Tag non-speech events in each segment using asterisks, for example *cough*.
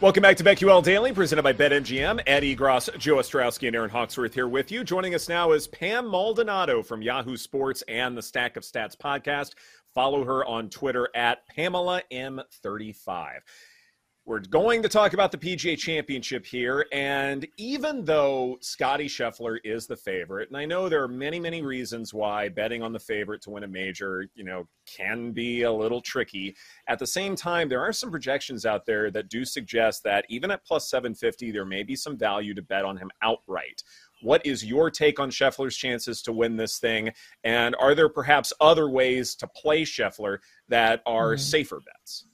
Welcome back to BetQL Daily, presented by BetMGM. Eddie Gross, Joe Ostrowski, and Aaron Hawksworth here with you. Joining us now is Pam Maldonado from Yahoo Sports and the Stack of Stats podcast. Follow her on Twitter at Pamela M35. We're going to talk about the PGA Championship here. And even though Scotty Scheffler is the favorite, and I know there are many, many reasons why betting on the favorite to win a major, you know, can be a little tricky. At the same time, there are some projections out there that do suggest that even at plus 750, there may be some value to bet on him outright. What is your take on Scheffler's chances to win this thing? And are there perhaps other ways to play Scheffler that are mm-hmm. safer bets?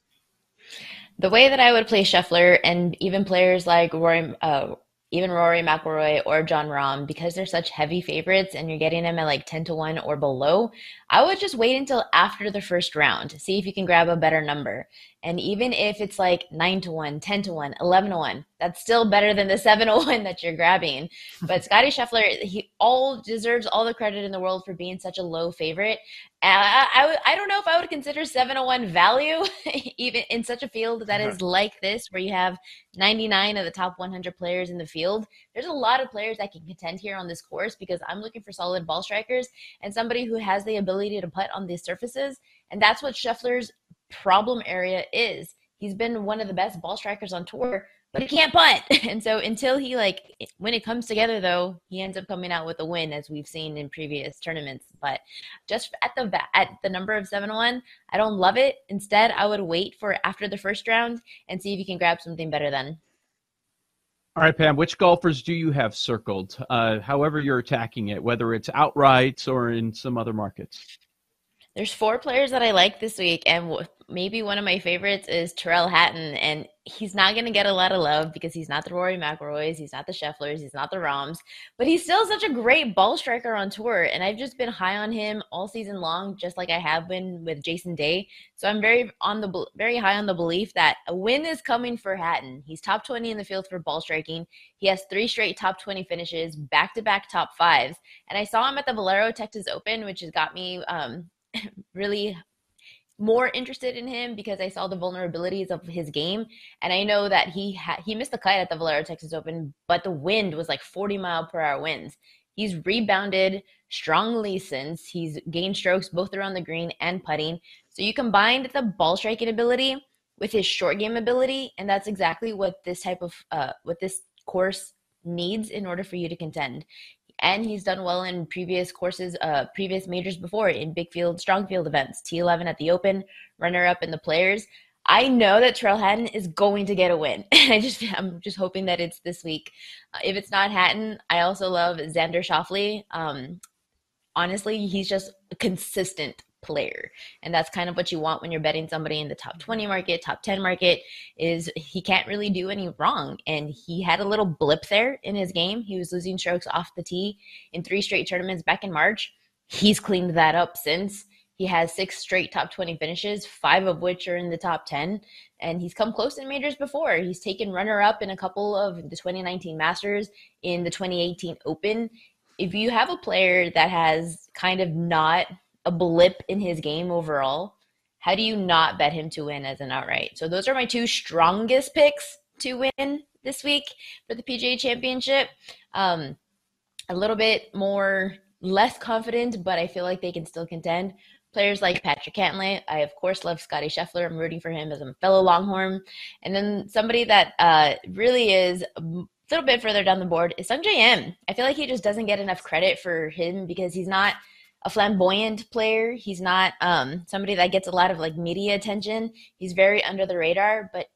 The way that I would play Scheffler and even players like Rory, uh, even Rory McIlroy or Jon Rahm, because they're such heavy favorites and you're getting them at like 10 to 1 or below, I would just wait until after the first round to see if you can grab a better number. And even if it's like 9 to 1, 10 to 1, 11 to 1, that's still better than the *laughs* 7 to 1 that you're grabbing. But *laughs* Scotty Scheffler, he all deserves all the credit in the world for being such a low favorite. I, I, I don't know if I would consider 701 value *laughs* even in such a field that uh-huh. is like this, where you have 99 of the top 100 players in the field. There's a lot of players that can contend here on this course because I'm looking for solid ball strikers and somebody who has the ability to putt on these surfaces. And that's what Scheffler's problem area is. He's been one of the best ball strikers on tour, but he can't putt. *laughs* And so until he like when it comes together though, he ends up coming out with a win as we've seen in previous tournaments. But just at the at the number of 7-1, I don't love it. Instead, I would wait for after the first round and see if you can grab something better then. All right, Pam, which golfers do you have circled? Uh, however you're attacking it, whether it's outright or in some other markets. There's four players that I like this week, and maybe one of my favorites is Tyrrell Hatton, and he's not going to get a lot of love because he's not the Rory McIlroys, he's not the Schefflers, he's not the Rahms, but he's still such a great ball striker on tour, and I've just been high on him all season long, just like I have been with Jason Day. So I'm very on the very high on the belief that a win is coming for Hatton. He's top 20 in the field for ball striking. He has three straight top 20 finishes, back to back top fives, and I saw him at the Valero Texas Open, which has got me um, *laughs* really more interested in him because I saw the vulnerabilities of his game, and I know that he ha- he missed the cut at the Valero Texas Open, but the wind was like 40 mile per hour winds. He's rebounded strongly since he's gained strokes both around the green and putting. So you combined the ball striking ability with his short game ability, and that's exactly what this type of uh, what this course needs in order for you to contend and he's done well in previous courses, uh, previous majors before in big field, strong field events. T11 at the Open, runner up in the Players. I know that Tyrrell Hatton is going to get a win. *laughs* I just I'm just hoping that it's this week. Uh, if it's not Hatton, I also love Xander Schauffele. Um, honestly, he's just a consistent player. And that's kind of what you want when you're betting somebody in the top mm-hmm. 20 market, top 10 market is he can't really do any wrong. And he had a little blip there in his game. He was losing strokes off the tee in three straight tournaments back in March. He's cleaned that up since. He has six straight top 20 finishes, five of which are in the top 10. And he's come close in majors before. He's taken runner up in a couple of the 2019 Masters, in the 2018 Open. If you have a player that has kind of not a blip in his game overall, how do you not bet him to win as an outright? So those are my two strongest picks to win this week for the PGA Championship. Um, a little bit more less confident, but I feel like they can still contend. Players like Patrick Cantlay. I of course love Scotty Scheffler. I'm rooting for him as a fellow Longhorn. And then somebody that uh, really is a little bit further down the board is Sungjae Im. I feel like he just doesn't get enough credit for him because he's not – a flamboyant player. He's not um, somebody that gets a lot of like media attention. He's very under the radar, but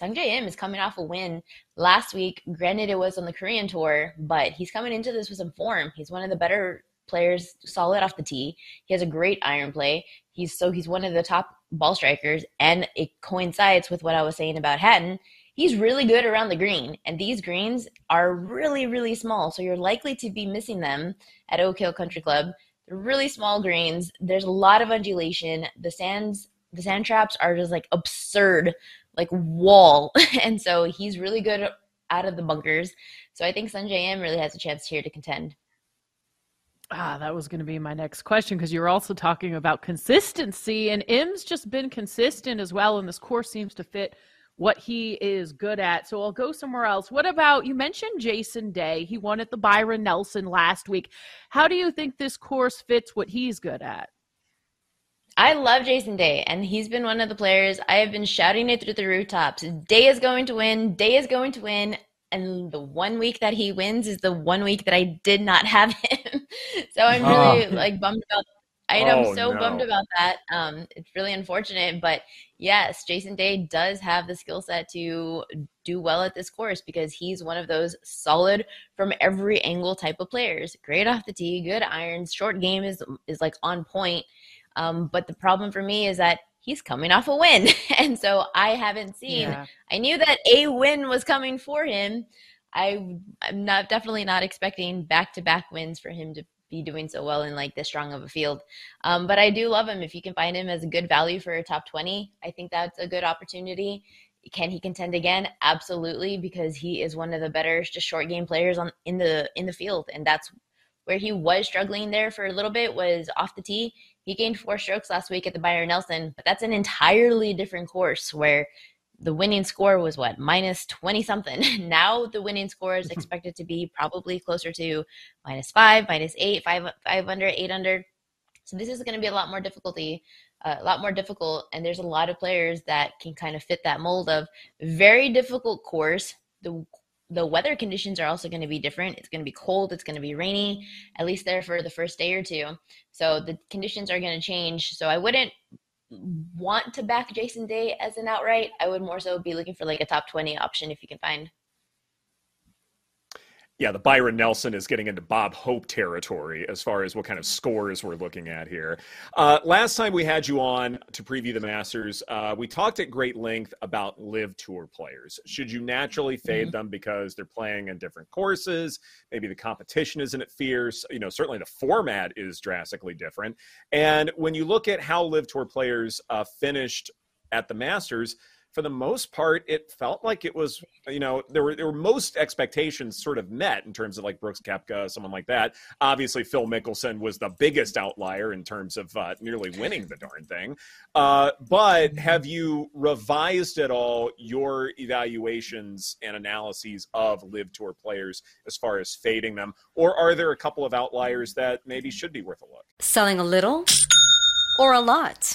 Sungjae Im is coming off a win last week. Granted, it was on the Korean tour, but he's coming into this with some form. He's one of the better players, solid off the tee. He has a great iron play. He's so he's one of the top ball strikers, and it coincides with what I was saying about Hatton. He's really good around the green, and these greens are really, really small. So you're likely to be missing them at Oak Hill Country Club. They're really small greens. There's a lot of undulation. The sands, the sand traps are just like absurd, like wall. *laughs* and so he's really good out of the bunkers. So I think Sungjae Im really has a chance here to contend. Ah, that was going to be my next question because you're also talking about consistency, and Im's just been consistent as well, and this course seems to fit what he is good at. So I'll go somewhere else. What about you mentioned Jason Day? He won at the Byron Nelson last week. How do you think this course fits what he's good at? I love Jason Day, and he's been one of the players I have been shouting it through the rooftops. Day is going to win. Day is going to win. And the one week that he wins is the one week that I did not have *laughs* him. *laughs* so I'm oh. really oh. like bummed about I am oh, so no. bummed about that. Um, it's really unfortunate, but yes, Jason Day does have the skill set to do well at this course because he's one of those solid from every angle type of players. Great off the tee, good irons, short game is is like on point. Um, but the problem for me is that he's coming off a win, *laughs* and so I haven't seen. Yeah. I knew that a win was coming for him. I, I'm not definitely not expecting back to back wins for him to be doing so well in like this strong of a field. Um, but I do love him. If you can find him as a good value for a top 20, I think that's a good opportunity. Can he contend again? Absolutely, because he is one of the better just short game players on in the in the field, and that's where he was struggling there for a little bit was off the tee. He gained four strokes last week at the Byron Nelson, but that's an entirely different course where the winning score was what minus 20 something *laughs* now the winning score is expected to be probably closer to minus five minus eight five five under eight under so this is going to be a lot more difficulty uh, a lot more difficult and there's a lot of players that can kind of fit that mold of very difficult course the the weather conditions are also going to be different. It's going to be cold. It's going to be rainy, at least there for the first day or two. So the conditions are going to change. So I wouldn't want to back Jason Day as an outright, I would more so be looking for like a top 20 option if you can find yeah, the Byron Nelson is getting into Bob Hope territory as far as what kind of scores we're looking at here. Uh, last time we had you on to preview the Masters, uh, we talked at great length about LIV tour players. Should you naturally fade mm-hmm. them because they're playing in different courses? Maybe the competition isn't fierce. You know, certainly the format is drastically different. And when you look at how LIV tour players uh, finished at the Masters, for the most part, it felt like it was, you know, there were there were most expectations sort of met in terms of like Brooks Koepka, someone like that. Obviously, Phil Mickelson was the biggest outlier in terms of uh, nearly winning the darn thing. Uh, but have you revised at all your evaluations and analyses of LIV Tour players as far as fading them, or are there a couple of outliers that maybe should be worth a look? Selling a little or a lot.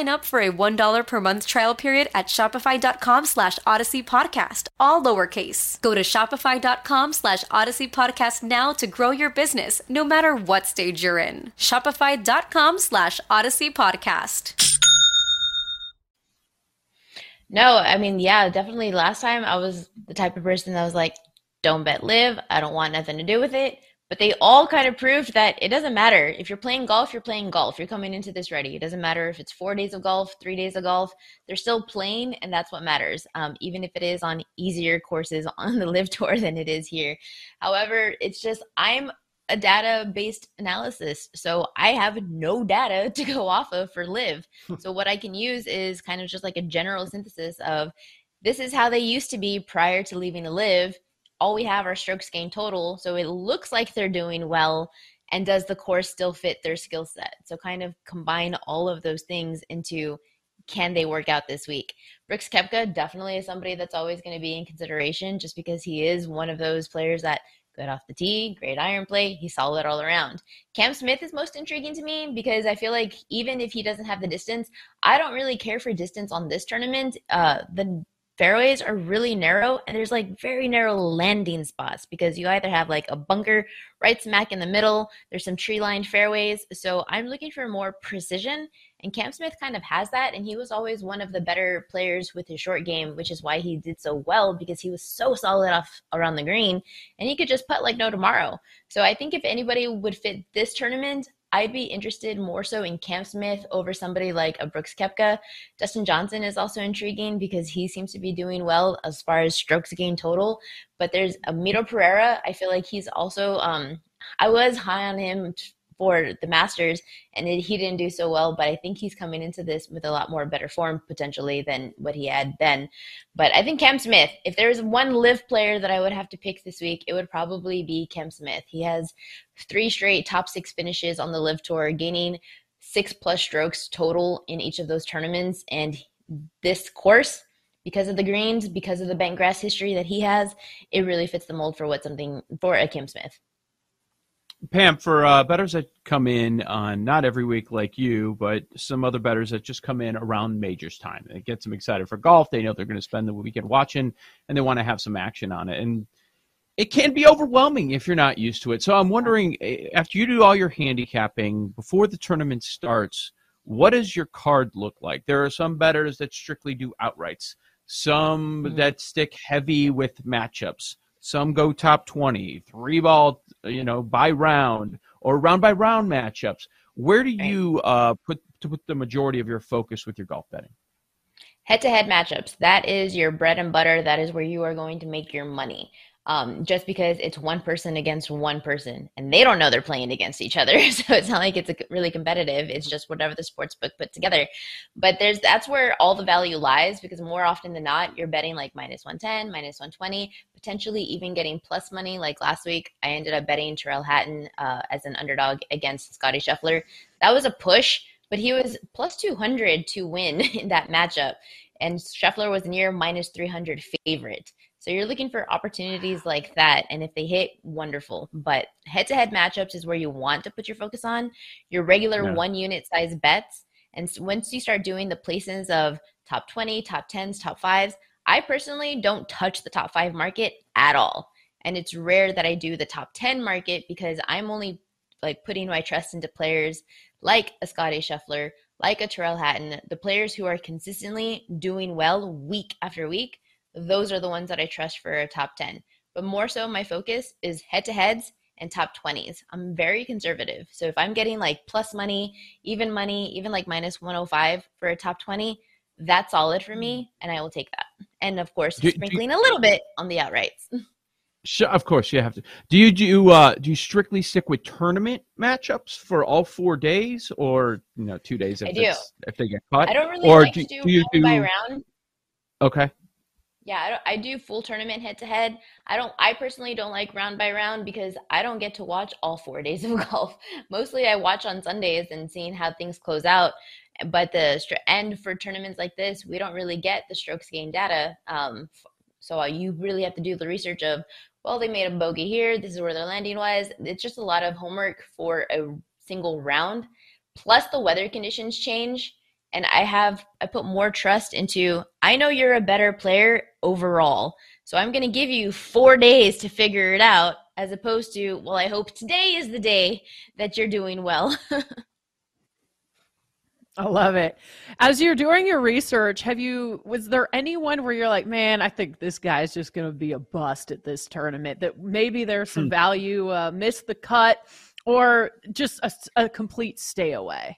up for a $1 per month trial period at at shopify.com slash odyssey podcast, all lowercase. Go to shopify.com slash odyssey podcast now to grow your business no matter what stage you're in. Shopify.com slash odyssey podcast. No, I mean, yeah, definitely. Last time I was the type of person that was like, don't bet LIV. I don't want nothing to do with it. But they all kind of proved that it doesn't matter. If you're playing golf, you're playing golf. You're coming into this ready. It doesn't matter if it's four days of golf, three days of golf. They're still playing, and that's what matters. Um, even if it is on easier courses *laughs* on the LIV tour than it is here. However, it's just I'm a data based analysis. So I have no data *laughs* to go off of for LIV. so what I can use is kind of just like a general synthesis of this is how they used to be prior to leaving the LIV. All we have are strokes gained total. So it looks like they're doing well. And does the course still fit their skill set? So kind of combine all of those things into can they work out this week? Brooks Koepka definitely is somebody that's always going to be in consideration just because he is one of those players that good off the tee, great iron play. He's solid all around. Cam Smith is most intriguing to me because I feel like even if he doesn't have the distance, I don't really care for distance on this tournament. Uh, the fairways are really narrow and there's like very narrow landing spots because you either have like a bunker right smack in the middle, there's some tree lined fairways. So I'm looking for more precision and Cam Smith kind of has that. And he was always one of the better players with his short game, which is why he did so well because he was so solid off around the green and he could just putt like no tomorrow. So I think if anybody would fit this tournament, I'd be interested more so in Cam Smith over somebody like a Brooks Koepka. Dustin Johnson is also intriguing because he seems to be doing well as far as strokes gained total. But there's a Mito Pereira. I feel like he's also um I was high on him for the Masters, and it, he didn't do so well. But I think he's coming into this with a lot more better form potentially than what he had then. But I think Cam Smith, if there's one LIV player that I would have to pick this week, it would probably be Cam Smith. He has three straight top six finishes on the LIV Tour, gaining six plus strokes total in each of those tournaments, and this course because of the greens, because of the bent grass history that he has, it really fits the mold for what something for a Cam Smith. Pam, for uh, bettors that come in on not every week like you, but some other bettors that just come in around majors time, it gets them excited for golf. They know they're going to spend the weekend watching, and they want to have some action on it. And it can be overwhelming if you're not used to it. So I'm wondering, eh, after you do all your handicapping before the tournament starts, what does your card look like? There are some bettors that strictly do outrights, some mm-hmm. that stick heavy with matchups. Some go top 20, three ball, you know, by round or round by round matchups. Where do you uh, put to put the majority of your focus with your golf betting? Head to head matchups. That is your bread and butter. That is where you are going to make your money um, just because it's one person against one person and they don't know they're playing against each other. *laughs* So it's not like it's really competitive. It's just whatever the sports book put together. But there's that's where all the value lies because more often than not, you're betting like minus 110, minus 120, potentially even getting plus money. Like last week, I ended up betting Tyrrell Hatton uh, as an underdog against Scotty Scheffler. That was a push, but he was plus 200 to win *laughs* in that matchup. And Scheffler was near minus 300 favorite. So you're looking for opportunities like that. And if they hit, wonderful. But head to head matchups is where you want to put your focus on your regular yeah. one unit size bets. And once you start doing the places of top 20, top 10s, top fives, I personally don't touch the top five market at all. And it's rare that I do the top 10 market because I'm only like putting my trust into players like a Scotty Scheffler, like a Tyrrell Hatton, the players who are consistently doing well week after week those are the ones that I trust for a top 10. But more so, my focus is head to heads and top 20s. I'm very conservative. So if I'm getting like plus money, even money, even like minus 105 for a top 20, that's solid for me. And I will take that. And of course, do, sprinkling do, a little bit on the outrights. *laughs* Sure, of course you have to. Do you do uh, do you strictly stick with tournament matchups for all four days, or you know two days if I do. if they get caught? I don't really or like do, do you do by round. Okay yeah I, I, do full tournament head to head i don't i personally don't like round by round because i don't get to watch all four *laughs* days of golf. Mostly i watch on sundays and seeing how things close out. But the end for tournaments like this we don't really get the strokes gain data um, so you really have to do the research of well they made a bogey here. This is where their landing was. It's just a lot of homework for a single round. Plus the weather conditions change and I have I put more trust into I know you're a better player overall. So I'm going to give you 4 days to figure it out as opposed to well I hope today is the day that you're doing well. *laughs* I love it. As you're doing your research, have you was there anyone where you're like, man, I think this guy's just going to be a bust at this tournament? That maybe there's some hmm. value, uh, missed the cut, or just a, a complete stay away.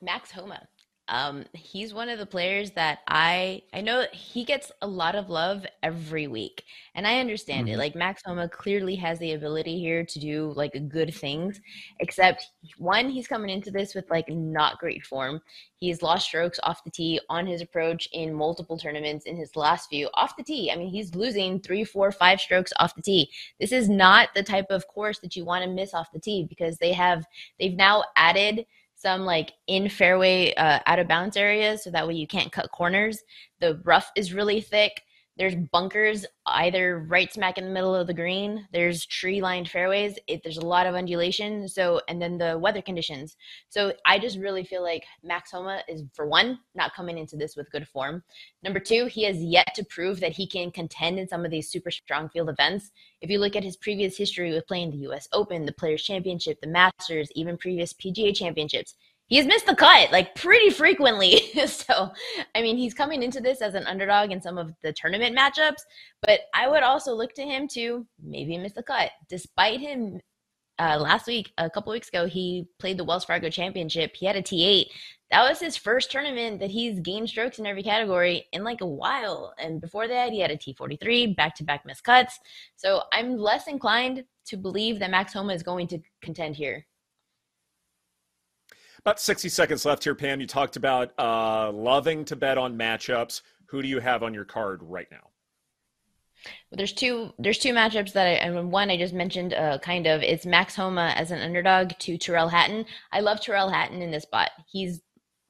Max Homa. Um, he's one of the players that I I know he gets a lot of love every week, and I understand mm-hmm. it. Like Max Homa clearly has the ability here to do like good things, except one, he's coming into this with like not great form. He's lost strokes off the tee on his approach in multiple tournaments in his last few off the tee. I mean, he's losing three, four, five strokes off the tee. This is not the type of course that you want to miss off the tee because they have they've now added some like in fairway uh, out of bounds areas so that way you can't cut corners. The rough is really thick. There's bunkers either right smack in the middle of the green. There's tree lined fairways. It, there's a lot of undulation. So, and then the weather conditions. So, I just really feel like Max Homa is, for one, not coming into this with good form. Number two, he has yet to prove that he can contend in some of these super strong field events. If you look at his previous history with playing the US Open, the Players' Championship, the Masters, even previous PGA Championships, he has missed the cut like pretty frequently. *laughs* so, I mean, he's coming into this as an underdog in some of the tournament matchups, but I would also look to him to maybe miss the cut. Despite him uh, last week, a couple weeks ago, he played the Wells Fargo Championship. He had a T8. That was his first tournament that he's gained strokes in every category in like a while. And before that, he had a T43, back to back missed cuts. So I'm less inclined to believe that Max Homa is going to contend here. About 60 seconds left here, Pam. You talked about uh, loving to bet on matchups. Who do you have on your card right now? Well, there's two. There's two matchups that I. and one I just mentioned. Uh, kind of. It's Max Homa as an underdog to Tyrrell Hatton. I love Tyrrell Hatton in this spot. He's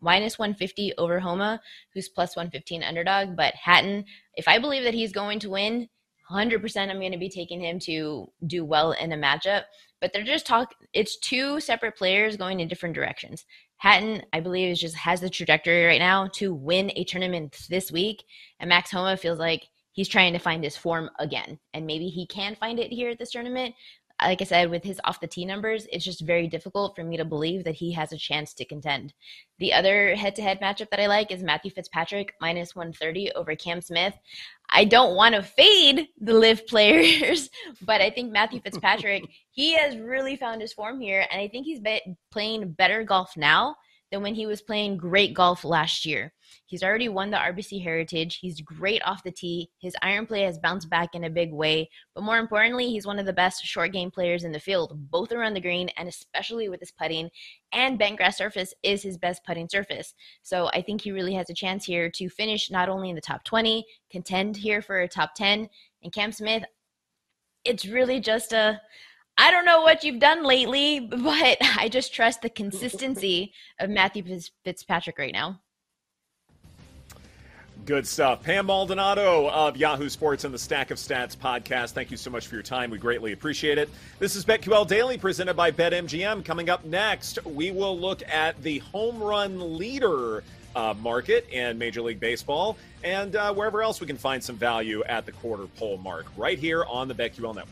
minus 150 over Homa, who's plus 115 underdog. But Hatton, if I believe that he's going to win, 100% I'm going to be taking him to do well in a matchup. But they're just talk. It's two separate players going in different directions. Hatton, I believe, is just has the trajectory right now to win a tournament this week, and Max Homa feels like he's trying to find his form again, and maybe he can find it here at this tournament like I said, with his off the tee numbers, it's just very difficult for me to believe that he has a chance to contend. The other head to head matchup that I like is Matthew Fitzpatrick minus 130 over Cam Smith. I don't want to fade the LIV players, *laughs* but I think Matthew Fitzpatrick, *laughs* he has really found his form here. And I think he's playing better golf now than when he was playing great golf last year. He's already won the RBC Heritage. He's great off the tee. His iron play has bounced back in a big way. But more importantly, he's one of the best short game players in the field, both around the green and especially with his putting. And bent grass surface is his best putting surface. So I think he really has a chance here to finish not only in the top 20, contend here for a top 10. And Cam Smith, it's really just a I don't know what you've done lately, *laughs* but I just trust the consistency of Matthew Fitzpatrick right now. Good stuff. Pam Maldonado of Yahoo Sports and the Stack of Stats podcast. Thank you so much for your time. We greatly appreciate it. This is BetQL Daily presented by BetMGM. Coming up next, we will look at the home run leader uh, market in Major League Baseball and uh, wherever else we can find some value at the quarter pole mark right here on the BetQL Network.